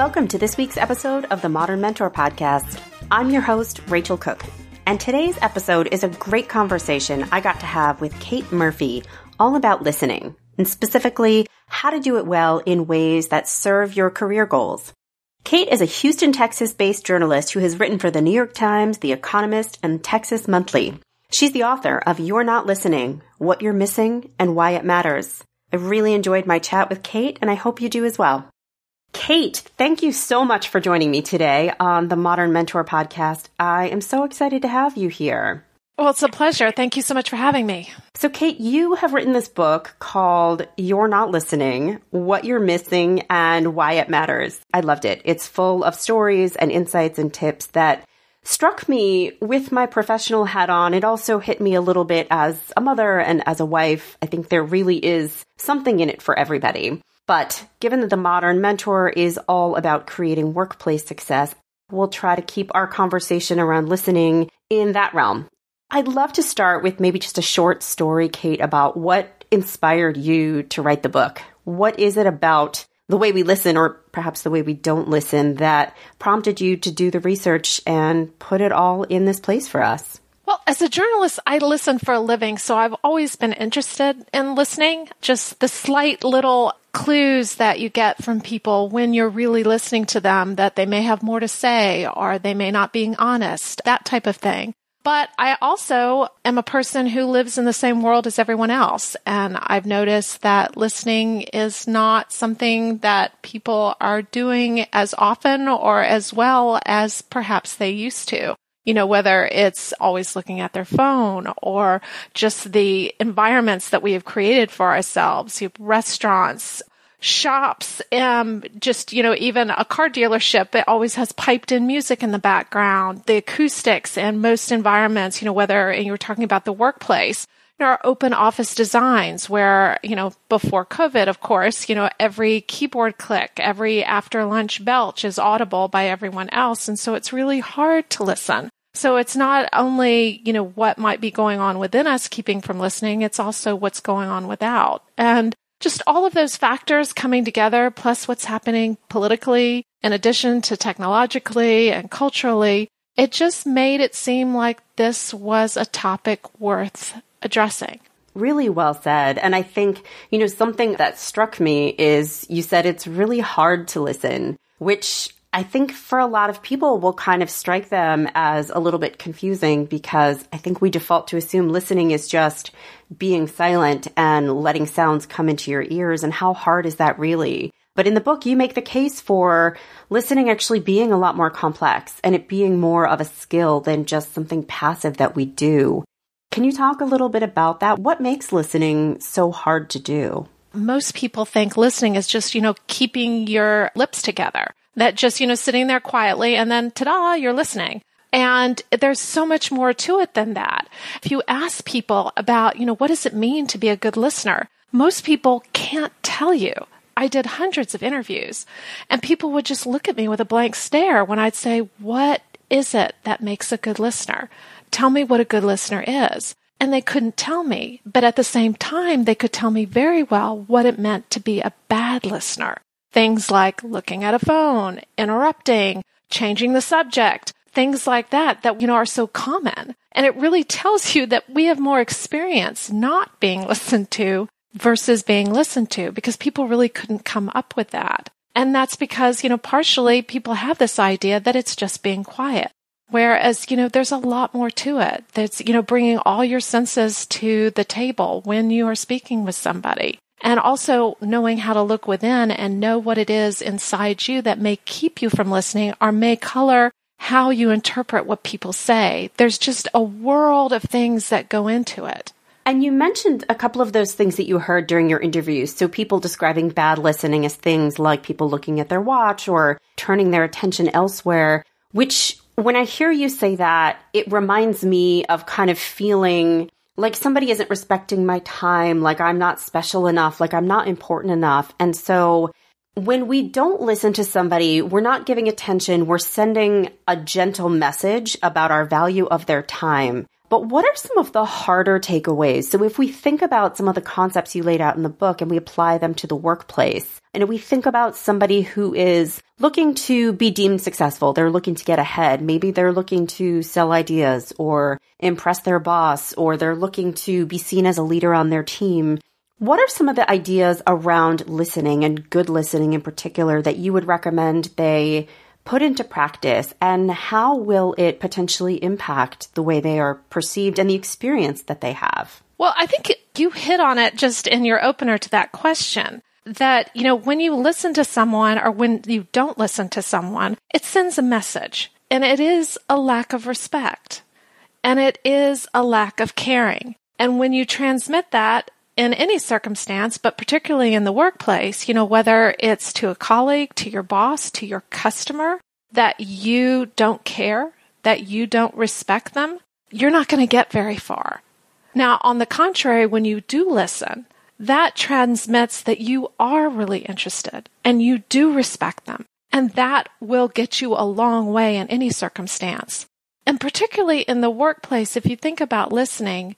Welcome to this week's episode of the Modern Mentor Podcast. I'm your host, Rachel Cook, and today's episode is a great conversation I got to have with Kate Murphy all about listening, and specifically how to do it well in ways that serve your career goals. Kate is a Houston, Texas based journalist who has written for the New York Times, The Economist, and Texas Monthly. She's the author of You're Not Listening What You're Missing and Why It Matters. I really enjoyed my chat with Kate, and I hope you do as well. Kate, thank you so much for joining me today on the Modern Mentor podcast. I am so excited to have you here. Well, it's a pleasure. Thank you so much for having me. So, Kate, you have written this book called You're Not Listening What You're Missing and Why It Matters. I loved it. It's full of stories and insights and tips that struck me with my professional hat on. It also hit me a little bit as a mother and as a wife. I think there really is something in it for everybody. But given that the modern mentor is all about creating workplace success, we'll try to keep our conversation around listening in that realm. I'd love to start with maybe just a short story, Kate, about what inspired you to write the book. What is it about the way we listen, or perhaps the way we don't listen, that prompted you to do the research and put it all in this place for us? Well, as a journalist, I listen for a living, so I've always been interested in listening. Just the slight little clues that you get from people when you're really listening to them that they may have more to say or they may not being honest, that type of thing. But I also am a person who lives in the same world as everyone else. And I've noticed that listening is not something that people are doing as often or as well as perhaps they used to you know, whether it's always looking at their phone or just the environments that we have created for ourselves, restaurants, shops, um, just, you know, even a car dealership, it always has piped in music in the background, the acoustics in most environments, you know, whether you were talking about the workplace, there are open office designs where, you know, before COVID, of course, you know, every keyboard click, every after lunch belch is audible by everyone else. And so it's really hard to listen. So it's not only, you know, what might be going on within us keeping from listening, it's also what's going on without. And just all of those factors coming together, plus what's happening politically, in addition to technologically and culturally, it just made it seem like this was a topic worth addressing. Really well said. And I think, you know, something that struck me is you said it's really hard to listen, which I think for a lot of people will kind of strike them as a little bit confusing because I think we default to assume listening is just being silent and letting sounds come into your ears. And how hard is that really? But in the book, you make the case for listening actually being a lot more complex and it being more of a skill than just something passive that we do. Can you talk a little bit about that? What makes listening so hard to do? Most people think listening is just, you know, keeping your lips together. That just, you know, sitting there quietly and then ta-da, you're listening. And there's so much more to it than that. If you ask people about, you know, what does it mean to be a good listener? Most people can't tell you. I did hundreds of interviews and people would just look at me with a blank stare when I'd say, what is it that makes a good listener? Tell me what a good listener is. And they couldn't tell me, but at the same time, they could tell me very well what it meant to be a bad listener. Things like looking at a phone, interrupting, changing the subject, things like that that, you know, are so common. And it really tells you that we have more experience not being listened to versus being listened to because people really couldn't come up with that. And that's because, you know, partially people have this idea that it's just being quiet. Whereas, you know, there's a lot more to it. That's, you know, bringing all your senses to the table when you are speaking with somebody. And also knowing how to look within and know what it is inside you that may keep you from listening or may color how you interpret what people say. There's just a world of things that go into it. And you mentioned a couple of those things that you heard during your interviews. So people describing bad listening as things like people looking at their watch or turning their attention elsewhere, which when I hear you say that, it reminds me of kind of feeling like somebody isn't respecting my time, like I'm not special enough, like I'm not important enough. And so when we don't listen to somebody, we're not giving attention, we're sending a gentle message about our value of their time. But what are some of the harder takeaways? So if we think about some of the concepts you laid out in the book and we apply them to the workplace, and we think about somebody who is looking to be deemed successful, they're looking to get ahead. Maybe they're looking to sell ideas or impress their boss, or they're looking to be seen as a leader on their team. What are some of the ideas around listening and good listening in particular that you would recommend they put into practice and how will it potentially impact the way they are perceived and the experience that they have? Well, I think you hit on it just in your opener to that question that, you know, when you listen to someone or when you don't listen to someone, it sends a message and it is a lack of respect and it is a lack of caring. And when you transmit that, in any circumstance, but particularly in the workplace, you know, whether it's to a colleague, to your boss, to your customer, that you don't care, that you don't respect them, you're not going to get very far. Now, on the contrary, when you do listen, that transmits that you are really interested and you do respect them. And that will get you a long way in any circumstance. And particularly in the workplace, if you think about listening,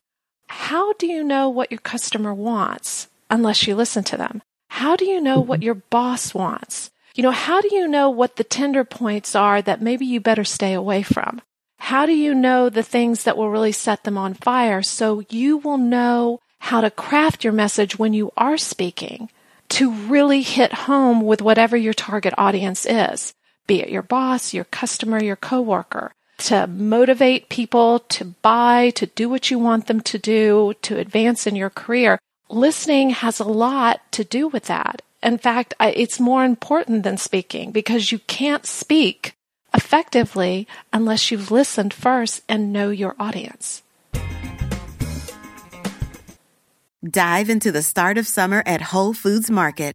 how do you know what your customer wants unless you listen to them? How do you know what mm-hmm. your boss wants? You know, how do you know what the tender points are that maybe you better stay away from? How do you know the things that will really set them on fire so you will know how to craft your message when you are speaking to really hit home with whatever your target audience is, be it your boss, your customer, your coworker to motivate people to buy, to do what you want them to do, to advance in your career. Listening has a lot to do with that. In fact, it's more important than speaking because you can't speak effectively unless you've listened first and know your audience. Dive into the start of summer at Whole Foods Market.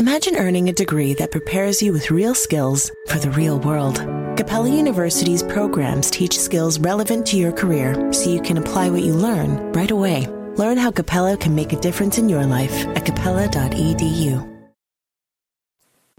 Imagine earning a degree that prepares you with real skills for the real world. Capella University's programs teach skills relevant to your career so you can apply what you learn right away. Learn how Capella can make a difference in your life at capella.edu.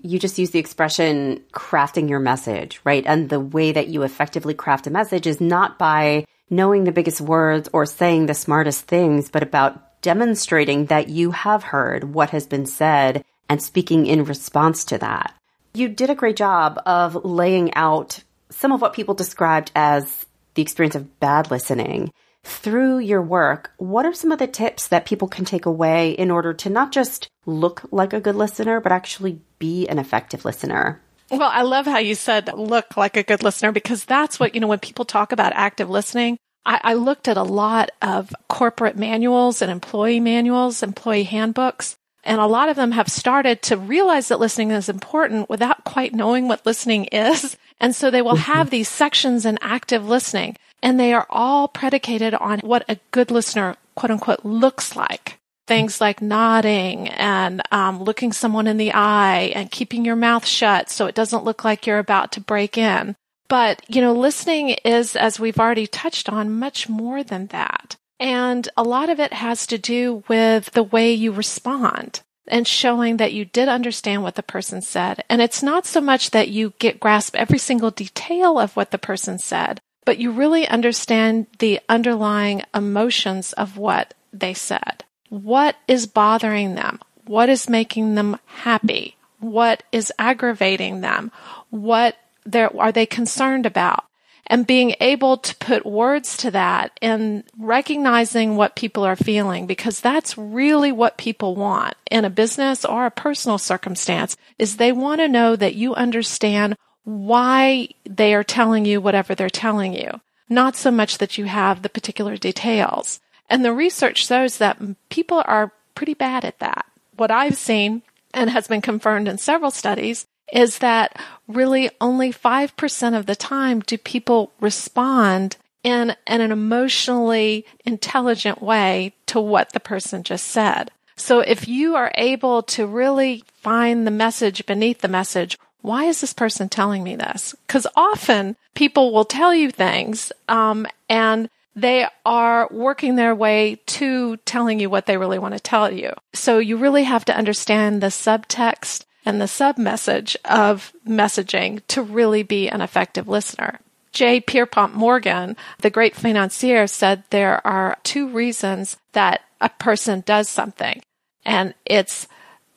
You just use the expression crafting your message, right? And the way that you effectively craft a message is not by knowing the biggest words or saying the smartest things, but about demonstrating that you have heard what has been said and speaking in response to that. You did a great job of laying out some of what people described as the experience of bad listening. Through your work, what are some of the tips that people can take away in order to not just look like a good listener, but actually be an effective listener? Well, I love how you said look like a good listener because that's what, you know, when people talk about active listening, I, I looked at a lot of corporate manuals and employee manuals, employee handbooks, and a lot of them have started to realize that listening is important without quite knowing what listening is. And so they will have these sections in active listening and they are all predicated on what a good listener, quote unquote, looks like. Things like nodding and um, looking someone in the eye and keeping your mouth shut so it doesn't look like you're about to break in. But, you know, listening is, as we've already touched on, much more than that. And a lot of it has to do with the way you respond and showing that you did understand what the person said. And it's not so much that you get grasp every single detail of what the person said, but you really understand the underlying emotions of what they said. What is bothering them? What is making them happy? What is aggravating them? What are they concerned about? And being able to put words to that and recognizing what people are feeling because that's really what people want in a business or a personal circumstance is they want to know that you understand why they are telling you whatever they're telling you, not so much that you have the particular details. And the research shows that people are pretty bad at that. What I've seen and has been confirmed in several studies is that really only 5% of the time do people respond in, in an emotionally intelligent way to what the person just said. So if you are able to really find the message beneath the message, why is this person telling me this? Because often people will tell you things, um, and they are working their way to telling you what they really want to tell you. So you really have to understand the subtext and the sub message of messaging to really be an effective listener. J. Pierpont Morgan, the great financier, said there are two reasons that a person does something, and it's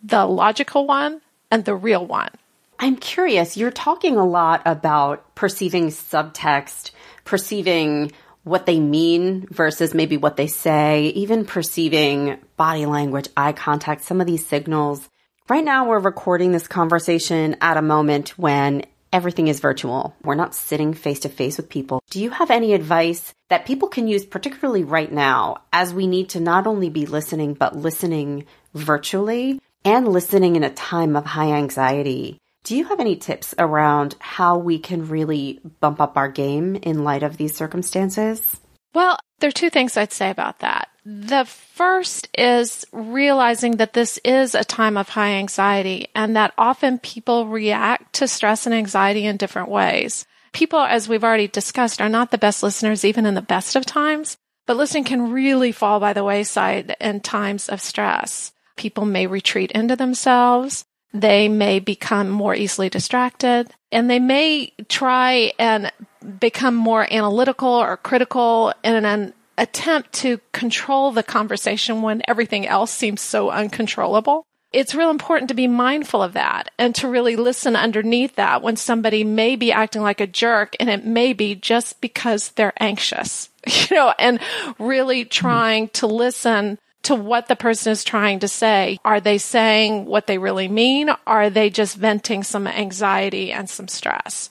the logical one and the real one. I'm curious, you're talking a lot about perceiving subtext, perceiving what they mean versus maybe what they say, even perceiving body language, eye contact, some of these signals. Right now, we're recording this conversation at a moment when everything is virtual. We're not sitting face to face with people. Do you have any advice that people can use, particularly right now, as we need to not only be listening, but listening virtually and listening in a time of high anxiety? Do you have any tips around how we can really bump up our game in light of these circumstances? Well, there are two things I'd say about that. The first is realizing that this is a time of high anxiety and that often people react to stress and anxiety in different ways. People, as we've already discussed, are not the best listeners even in the best of times, but listening can really fall by the wayside in times of stress. People may retreat into themselves. They may become more easily distracted and they may try and become more analytical or critical in an attempt to control the conversation when everything else seems so uncontrollable. It's real important to be mindful of that and to really listen underneath that when somebody may be acting like a jerk and it may be just because they're anxious, you know, and really trying to listen to what the person is trying to say. Are they saying what they really mean? Are they just venting some anxiety and some stress?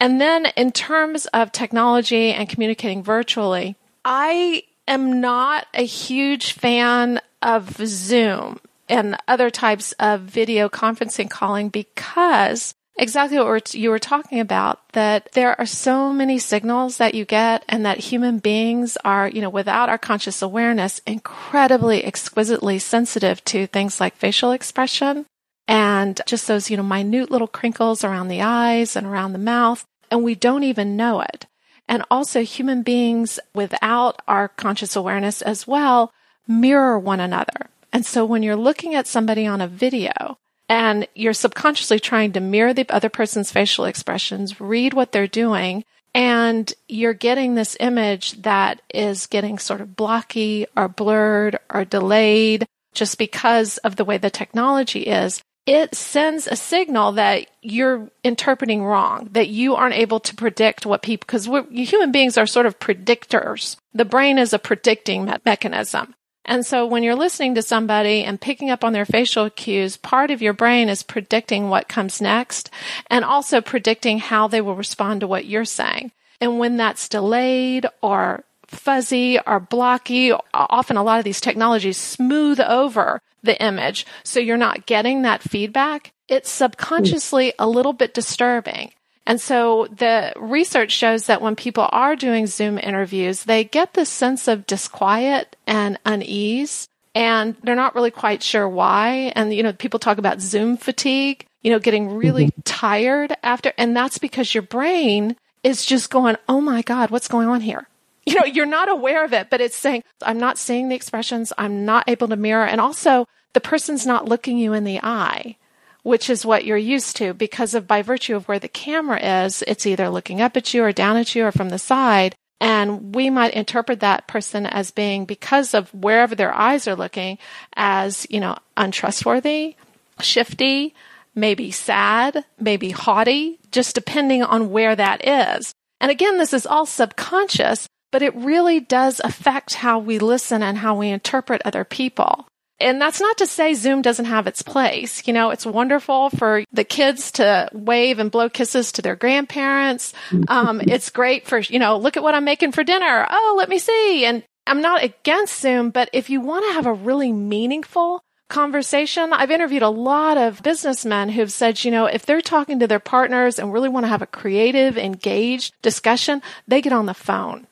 And then in terms of technology and communicating virtually, I am not a huge fan of Zoom and other types of video conferencing calling because exactly what you were talking about that there are so many signals that you get and that human beings are you know without our conscious awareness incredibly exquisitely sensitive to things like facial expression and just those you know minute little crinkles around the eyes and around the mouth and we don't even know it and also human beings without our conscious awareness as well mirror one another. And so when you're looking at somebody on a video and you're subconsciously trying to mirror the other person's facial expressions, read what they're doing, and you're getting this image that is getting sort of blocky or blurred or delayed just because of the way the technology is, it sends a signal that you're interpreting wrong, that you aren't able to predict what people, because human beings are sort of predictors. The brain is a predicting me- mechanism. And so when you're listening to somebody and picking up on their facial cues, part of your brain is predicting what comes next and also predicting how they will respond to what you're saying. And when that's delayed or fuzzy or blocky. Often a lot of these technologies smooth over the image. So you're not getting that feedback. It's subconsciously a little bit disturbing. And so the research shows that when people are doing Zoom interviews, they get this sense of disquiet and unease and they're not really quite sure why. And, you know, people talk about Zoom fatigue, you know, getting really mm-hmm. tired after, and that's because your brain is just going, Oh my God, what's going on here? You know, you're not aware of it, but it's saying, I'm not seeing the expressions. I'm not able to mirror. And also the person's not looking you in the eye which is what you're used to because of by virtue of where the camera is, it's either looking up at you or down at you or from the side. And we might interpret that person as being, because of wherever their eyes are looking, as, you know, untrustworthy, shifty, maybe sad, maybe haughty, just depending on where that is. And again, this is all subconscious, but it really does affect how we listen and how we interpret other people. And that's not to say Zoom doesn't have its place. You know, it's wonderful for the kids to wave and blow kisses to their grandparents. Um, it's great for, you know, look at what I'm making for dinner. Oh, let me see. And I'm not against Zoom, but if you want to have a really meaningful conversation, I've interviewed a lot of businessmen who've said, you know, if they're talking to their partners and really want to have a creative, engaged discussion, they get on the phone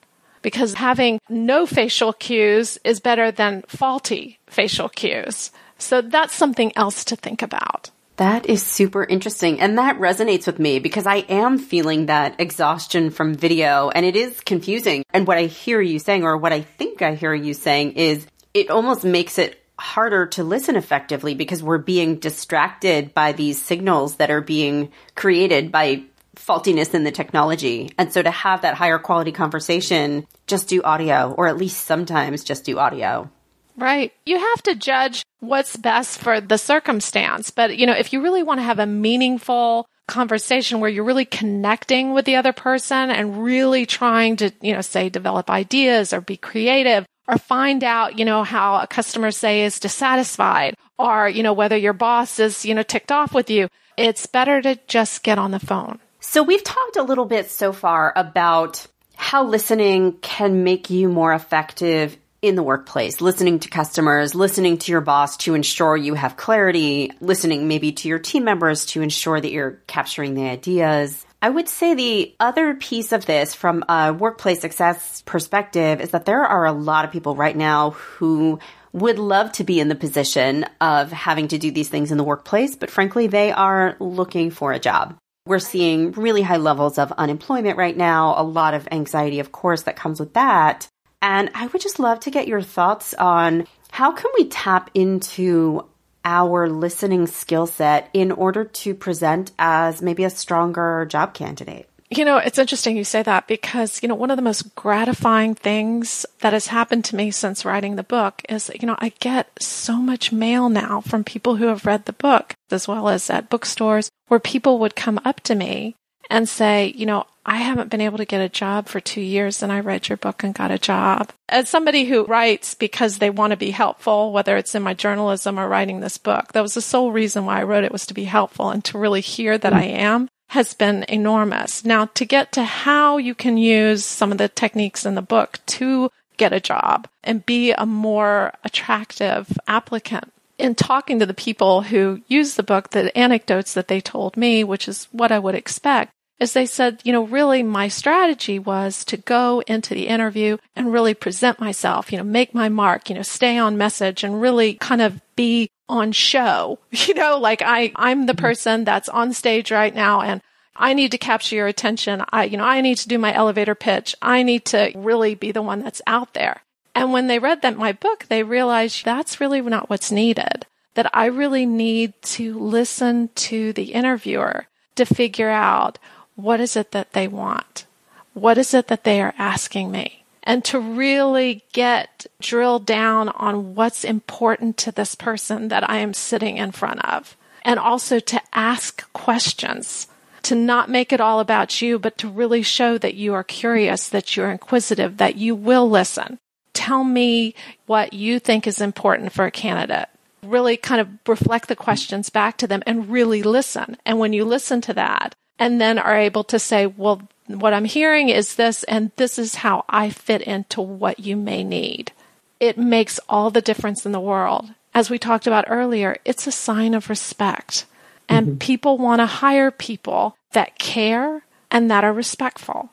because having no facial cues is better than faulty facial cues. So that's something else to think about. That is super interesting. And that resonates with me because I am feeling that exhaustion from video and it is confusing. And what I hear you saying, or what I think I hear you saying, is it almost makes it harder to listen effectively because we're being distracted by these signals that are being created by faultiness in the technology. And so to have that higher quality conversation, just do audio, or at least sometimes just do audio. Right. You have to judge what's best for the circumstance. But, you know, if you really want to have a meaningful conversation where you're really connecting with the other person and really trying to, you know, say develop ideas or be creative or find out, you know, how a customer say is dissatisfied or, you know, whether your boss is, you know, ticked off with you, it's better to just get on the phone. So we've talked a little bit so far about how listening can make you more effective in the workplace, listening to customers, listening to your boss to ensure you have clarity, listening maybe to your team members to ensure that you're capturing the ideas. I would say the other piece of this from a workplace success perspective is that there are a lot of people right now who would love to be in the position of having to do these things in the workplace, but frankly, they are looking for a job. We're seeing really high levels of unemployment right now, a lot of anxiety, of course, that comes with that. And I would just love to get your thoughts on how can we tap into our listening skill set in order to present as maybe a stronger job candidate? You know, it's interesting you say that because, you know, one of the most gratifying things that has happened to me since writing the book is, you know, I get so much mail now from people who have read the book, as well as at bookstores, where people would come up to me and say, you know, I haven't been able to get a job for two years and I read your book and got a job. As somebody who writes because they want to be helpful, whether it's in my journalism or writing this book, that was the sole reason why I wrote it was to be helpful and to really hear that I am has been enormous. Now, to get to how you can use some of the techniques in the book to get a job and be a more attractive applicant. In talking to the people who use the book, the anecdotes that they told me, which is what I would expect, is they said, you know, really my strategy was to go into the interview and really present myself, you know, make my mark, you know, stay on message and really kind of be on show. You know, like I, I'm the mm-hmm. person that's on stage right now and I need to capture your attention. I, you know, I need to do my elevator pitch. I need to really be the one that's out there. And when they read that my book, they realized that's really not what's needed. That I really need to listen to the interviewer to figure out what is it that they want? What is it that they are asking me? and to really get drilled down on what's important to this person that I am sitting in front of. And also to ask questions, to not make it all about you, but to really show that you are curious, that you're inquisitive, that you will listen. Tell me what you think is important for a candidate. Really kind of reflect the questions back to them and really listen. And when you listen to that, and then are able to say, well, what I'm hearing is this, and this is how I fit into what you may need. It makes all the difference in the world. As we talked about earlier, it's a sign of respect. And mm-hmm. people want to hire people that care and that are respectful.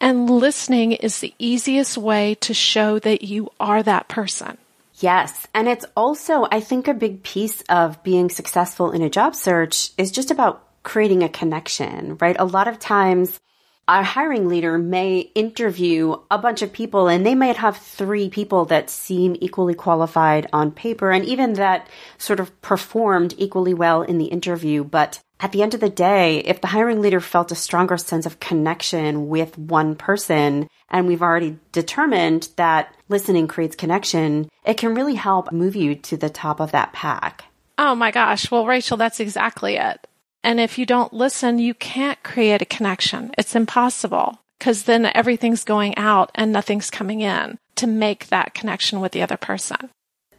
And listening is the easiest way to show that you are that person. Yes. And it's also, I think, a big piece of being successful in a job search is just about creating a connection, right? A lot of times, a hiring leader may interview a bunch of people and they might have three people that seem equally qualified on paper and even that sort of performed equally well in the interview. But at the end of the day, if the hiring leader felt a stronger sense of connection with one person, and we've already determined that listening creates connection, it can really help move you to the top of that pack. Oh my gosh. Well, Rachel, that's exactly it. And if you don't listen, you can't create a connection. It's impossible because then everything's going out and nothing's coming in to make that connection with the other person.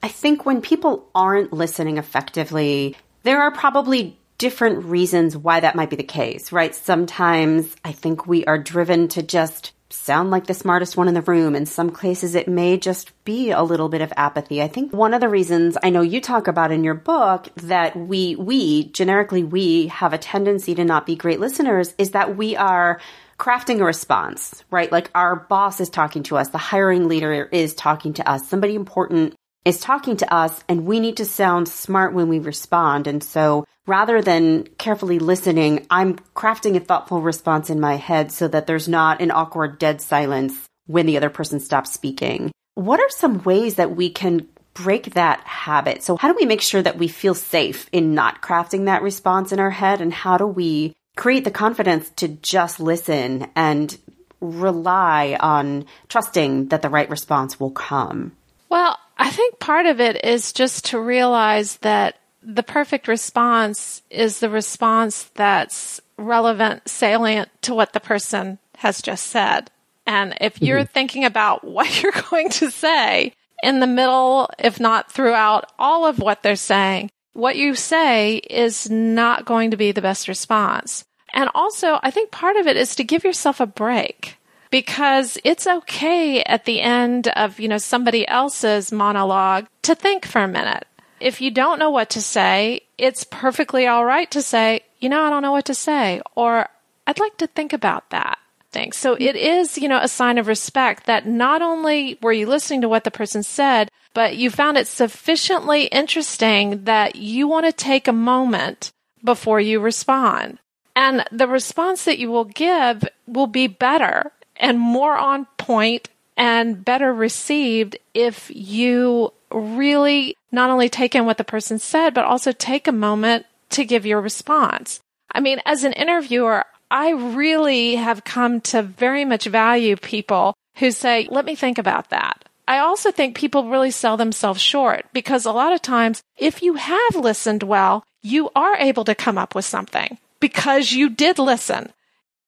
I think when people aren't listening effectively, there are probably different reasons why that might be the case, right? Sometimes I think we are driven to just sound like the smartest one in the room. In some cases, it may just be a little bit of apathy. I think one of the reasons I know you talk about in your book that we, we, generically we, have a tendency to not be great listeners is that we are crafting a response, right? Like our boss is talking to us, the hiring leader is talking to us, somebody important is talking to us and we need to sound smart when we respond. And so rather than carefully listening, I'm crafting a thoughtful response in my head so that there's not an awkward dead silence when the other person stops speaking. What are some ways that we can break that habit? So how do we make sure that we feel safe in not crafting that response in our head? And how do we create the confidence to just listen and rely on trusting that the right response will come? Well, I think part of it is just to realize that the perfect response is the response that's relevant, salient to what the person has just said. And if you're mm-hmm. thinking about what you're going to say in the middle, if not throughout all of what they're saying, what you say is not going to be the best response. And also, I think part of it is to give yourself a break because it's okay at the end of, you know, somebody else's monologue to think for a minute. If you don't know what to say, it's perfectly all right to say, you know, I don't know what to say, or I'd like to think about that. Thing. So it is, you know, a sign of respect that not only were you listening to what the person said, but you found it sufficiently interesting that you want to take a moment before you respond. And the response that you will give will be better and more on point and better received if you really not only take in what the person said, but also take a moment to give your response. I mean, as an interviewer, I really have come to very much value people who say, let me think about that. I also think people really sell themselves short because a lot of times, if you have listened well, you are able to come up with something because you did listen.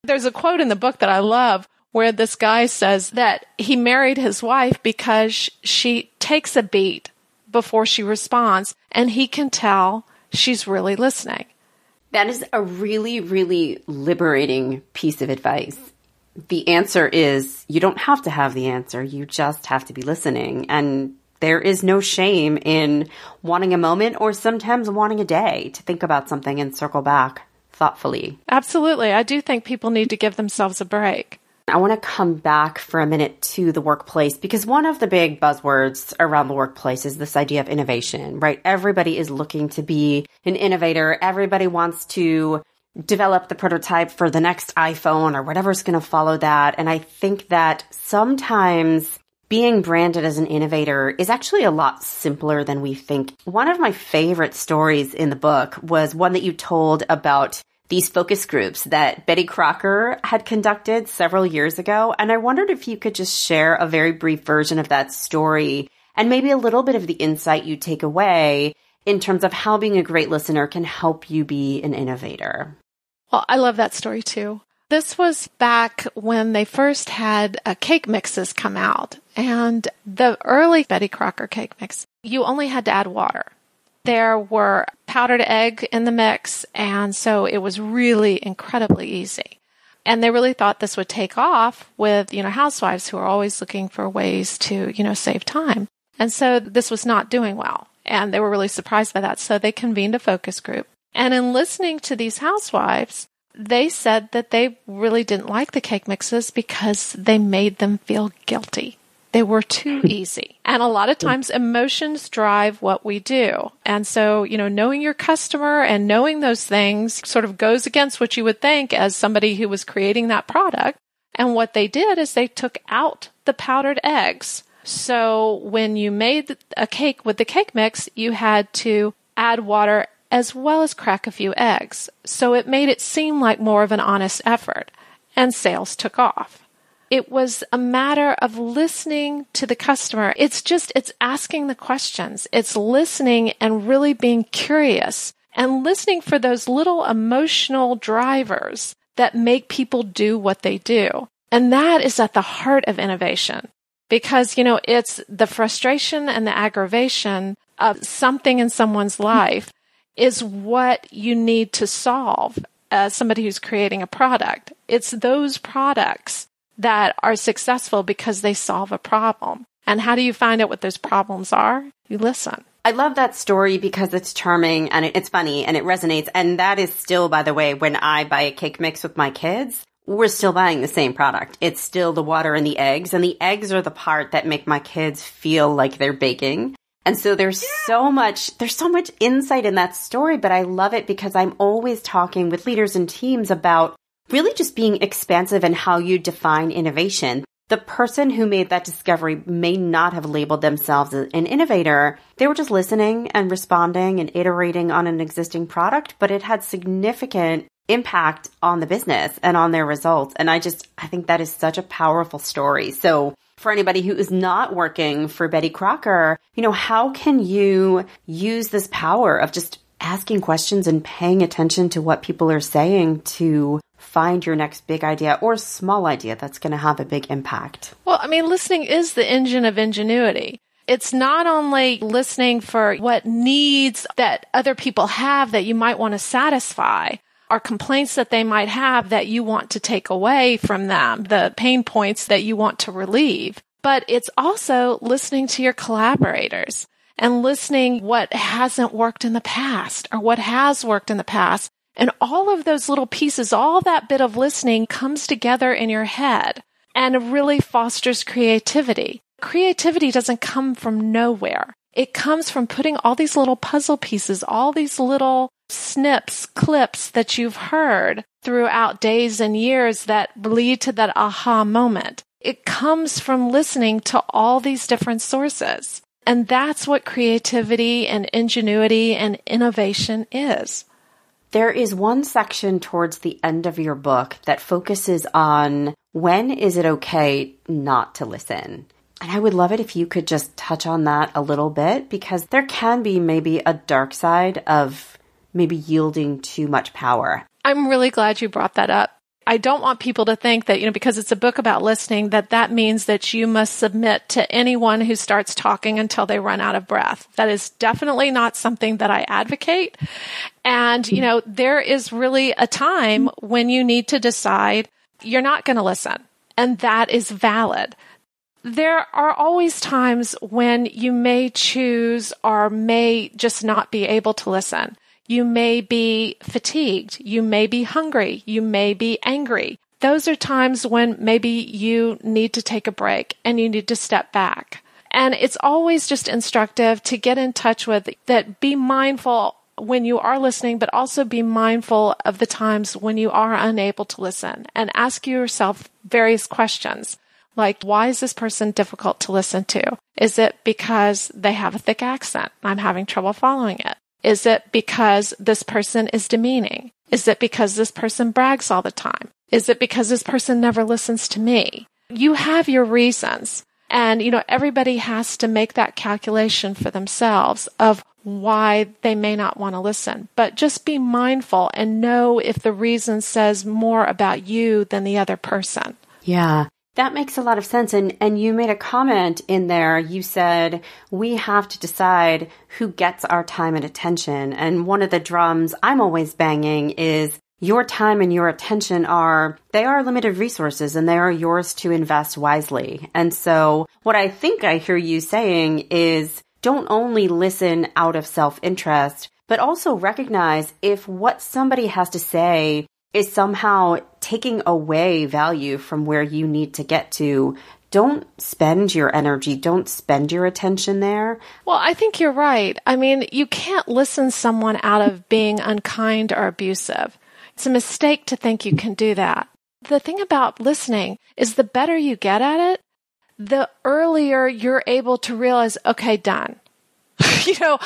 There's a quote in the book that I love where this guy says that he married his wife because she takes a beat before she responds and he can tell she's really listening. That is a really, really liberating piece of advice. The answer is you don't have to have the answer. You just have to be listening. And there is no shame in wanting a moment or sometimes wanting a day to think about something and circle back thoughtfully. Absolutely. I do think people need to give themselves a break. I want to come back for a minute to the workplace because one of the big buzzwords around the workplace is this idea of innovation, right? Everybody is looking to be an innovator. Everybody wants to develop the prototype for the next iPhone or whatever's going to follow that. And I think that sometimes being branded as an innovator is actually a lot simpler than we think. One of my favorite stories in the book was one that you told about these focus groups that Betty Crocker had conducted several years ago. And I wondered if you could just share a very brief version of that story and maybe a little bit of the insight you take away in terms of how being a great listener can help you be an innovator. Well, I love that story too. This was back when they first had uh, cake mixes come out. And the early Betty Crocker cake mix, you only had to add water. There were powdered egg in the mix, and so it was really incredibly easy. And they really thought this would take off with, you know, housewives who are always looking for ways to, you know, save time. And so this was not doing well. And they were really surprised by that. So they convened a focus group. And in listening to these housewives, they said that they really didn't like the cake mixes because they made them feel guilty. They were too easy. And a lot of times emotions drive what we do. And so, you know, knowing your customer and knowing those things sort of goes against what you would think as somebody who was creating that product. And what they did is they took out the powdered eggs. So when you made a cake with the cake mix, you had to add water as well as crack a few eggs. So it made it seem like more of an honest effort. And sales took off. It was a matter of listening to the customer. It's just, it's asking the questions. It's listening and really being curious and listening for those little emotional drivers that make people do what they do. And that is at the heart of innovation because, you know, it's the frustration and the aggravation of something in someone's life is what you need to solve as somebody who's creating a product. It's those products that are successful because they solve a problem. And how do you find out what those problems are? You listen. I love that story because it's charming and it's funny and it resonates. And that is still, by the way, when I buy a cake mix with my kids, we're still buying the same product. It's still the water and the eggs, and the eggs are the part that make my kids feel like they're baking. And so there's so much, there's so much insight in that story, but I love it because I'm always talking with leaders and teams about really just being expansive in how you define innovation. The person who made that discovery may not have labeled themselves an innovator. They were just listening and responding and iterating on an existing product, but it had significant impact on the business and on their results. And I just, I think that is such a powerful story. So for anybody who is not working for Betty Crocker, you know, how can you use this power of just asking questions and paying attention to what people are saying to find your next big idea or small idea that's going to have a big impact? Well, I mean, listening is the engine of ingenuity. It's not only listening for what needs that other people have that you might want to satisfy, or complaints that they might have that you want to take away from them, the pain points that you want to relieve. But it's also listening to your collaborators and listening what hasn't worked in the past or what has worked in the past. And all of those little pieces, all that bit of listening comes together in your head and really fosters creativity. Creativity doesn't come from nowhere. It comes from putting all these little puzzle pieces, all these little snips, clips that you've heard throughout days and years that lead to that aha moment. It comes from listening to all these different sources. And that's what creativity and ingenuity and innovation is. There is one section towards the end of your book that focuses on when is it okay not to listen? And I would love it if you could just touch on that a little bit because there can be maybe a dark side of maybe yielding too much power. I'm really glad you brought that up. I don't want people to think that, you know, because it's a book about listening, that that means that you must submit to anyone who starts talking until they run out of breath. That is definitely not something that I advocate. And, you know, there is really a time when you need to decide you're not going to listen. And that is valid. There are always times when you may choose or may just not be able to listen. You may be fatigued. You may be hungry. You may be angry. Those are times when maybe you need to take a break and you need to step back. And it's always just instructive to get in touch with that. Be mindful when you are listening, but also be mindful of the times when you are unable to listen and ask yourself various questions. Like, why is this person difficult to listen to? Is it because they have a thick accent? I'm having trouble following it. Is it because this person is demeaning? Is it because this person brags all the time? Is it because this person never listens to me? You have your reasons. And, you know, everybody has to make that calculation for themselves of why they may not want to listen. But just be mindful and know if the reason says more about you than the other person. Yeah. That makes a lot of sense. And, and you made a comment in there. You said, we have to decide who gets our time and attention. And one of the drums I'm always banging is your time and your attention are, they are limited resources and they are yours to invest wisely. And so what I think I hear you saying is don't only listen out of self-interest, but also recognize if what somebody has to say is somehow taking away value from where you need to get to, don't spend your energy, don't spend your attention there. Well, I think you're right. I mean, you can't listen someone out of being unkind or abusive. It's a mistake to think you can do that. The thing about listening is the better you get at it, the earlier you're able to realize, okay, done. you know,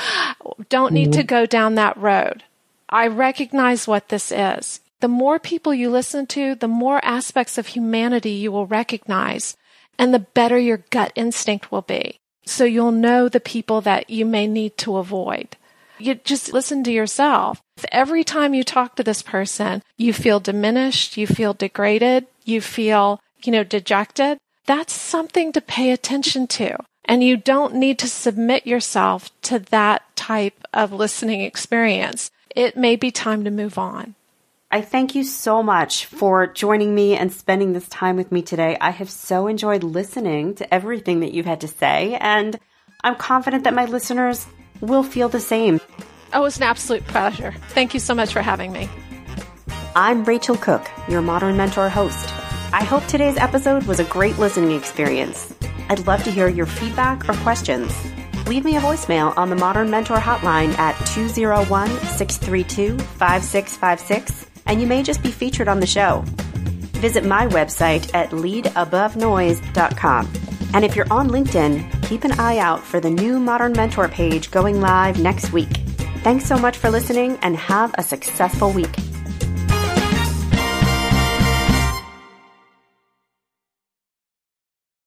don't need to mm-hmm. go down that road. I recognize what this is. The more people you listen to, the more aspects of humanity you will recognize and the better your gut instinct will be. So you'll know the people that you may need to avoid. You just listen to yourself. If every time you talk to this person, you feel diminished, you feel degraded, you feel, you know, dejected, that's something to pay attention to. And you don't need to submit yourself to that type of listening experience. It may be time to move on. I thank you so much for joining me and spending this time with me today. I have so enjoyed listening to everything that you've had to say, and I'm confident that my listeners will feel the same. Oh, it was an absolute pleasure. Thank you so much for having me. I'm Rachel Cook, your Modern Mentor host. I hope today's episode was a great listening experience. I'd love to hear your feedback or questions. Leave me a voicemail on the Modern Mentor hotline at 201 632 5656, and you may just be featured on the show. Visit my website at leadabovenoise.com. And if you're on LinkedIn, keep an eye out for the new Modern Mentor page going live next week. Thanks so much for listening and have a successful week.